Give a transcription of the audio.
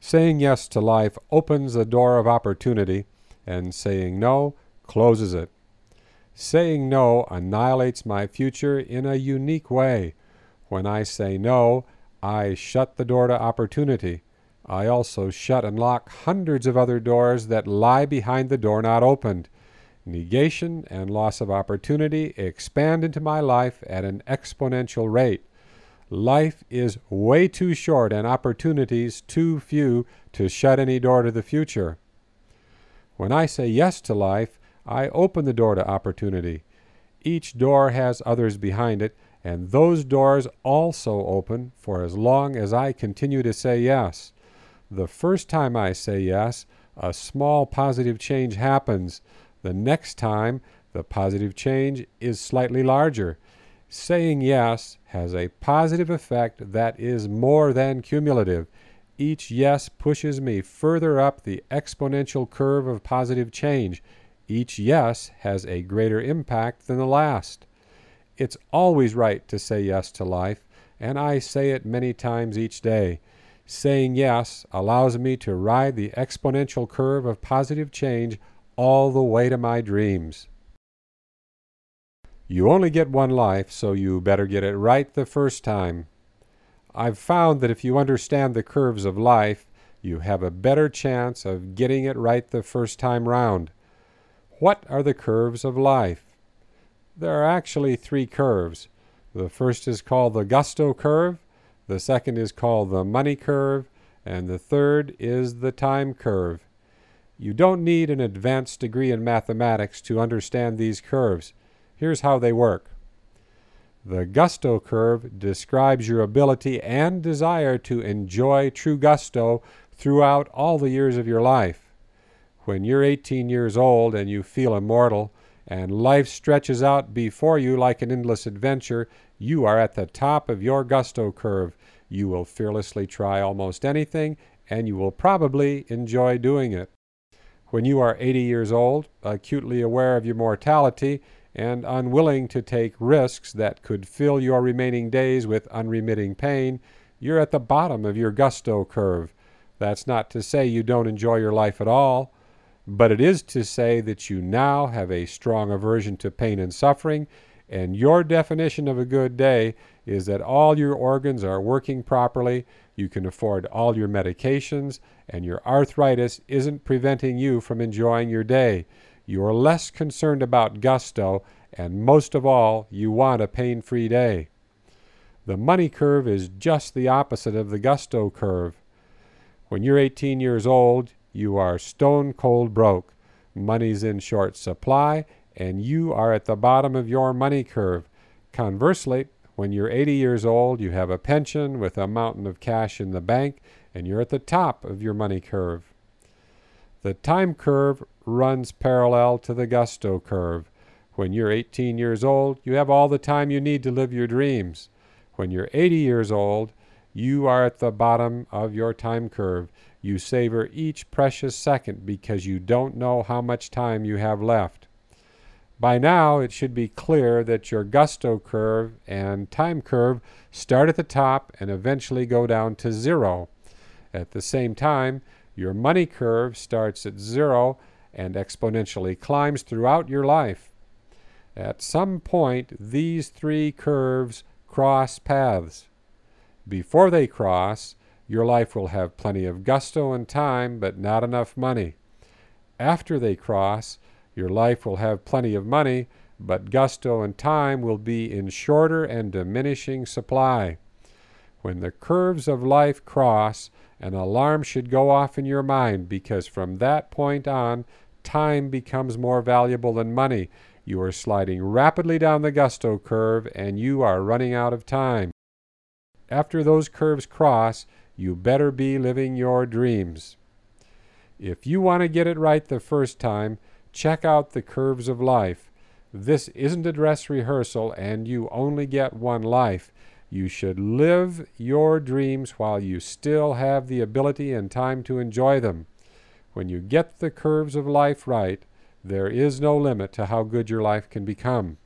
Saying yes to life opens the door of opportunity, and saying no closes it. Saying no annihilates my future in a unique way. When I say no, I shut the door to opportunity. I also shut and lock hundreds of other doors that lie behind the door not opened. Negation and loss of opportunity expand into my life at an exponential rate. Life is way too short and opportunities too few to shut any door to the future. When I say yes to life, I open the door to opportunity. Each door has others behind it, and those doors also open for as long as I continue to say yes. The first time I say yes, a small positive change happens. The next time, the positive change is slightly larger. Saying yes has a positive effect that is more than cumulative. Each yes pushes me further up the exponential curve of positive change. Each yes has a greater impact than the last. It's always right to say yes to life, and I say it many times each day. Saying yes allows me to ride the exponential curve of positive change all the way to my dreams. You only get one life, so you better get it right the first time. I've found that if you understand the curves of life, you have a better chance of getting it right the first time round. What are the curves of life? There are actually three curves. The first is called the gusto curve, the second is called the money curve, and the third is the time curve. You don't need an advanced degree in mathematics to understand these curves. Here's how they work. The gusto curve describes your ability and desire to enjoy true gusto throughout all the years of your life. When you're 18 years old and you feel immortal, and life stretches out before you like an endless adventure, you are at the top of your gusto curve. You will fearlessly try almost anything, and you will probably enjoy doing it. When you are 80 years old, acutely aware of your mortality, and unwilling to take risks that could fill your remaining days with unremitting pain, you're at the bottom of your gusto curve. That's not to say you don't enjoy your life at all, but it is to say that you now have a strong aversion to pain and suffering, and your definition of a good day is that all your organs are working properly, you can afford all your medications, and your arthritis isn't preventing you from enjoying your day. You are less concerned about gusto, and most of all, you want a pain free day. The money curve is just the opposite of the gusto curve. When you're 18 years old, you are stone cold broke. Money's in short supply, and you are at the bottom of your money curve. Conversely, when you're 80 years old, you have a pension with a mountain of cash in the bank, and you're at the top of your money curve. The time curve runs parallel to the gusto curve. When you're 18 years old, you have all the time you need to live your dreams. When you're 80 years old, you are at the bottom of your time curve. You savor each precious second because you don't know how much time you have left. By now, it should be clear that your gusto curve and time curve start at the top and eventually go down to zero. At the same time, your money curve starts at zero and exponentially climbs throughout your life. At some point, these three curves cross paths. Before they cross, your life will have plenty of gusto and time, but not enough money. After they cross, your life will have plenty of money, but gusto and time will be in shorter and diminishing supply. When the curves of life cross, an alarm should go off in your mind because from that point on, time becomes more valuable than money. You are sliding rapidly down the gusto curve and you are running out of time. After those curves cross, you better be living your dreams. If you want to get it right the first time, check out the curves of life. This isn't a dress rehearsal and you only get one life. You should live your dreams while you still have the ability and time to enjoy them. When you get the curves of life right, there is no limit to how good your life can become.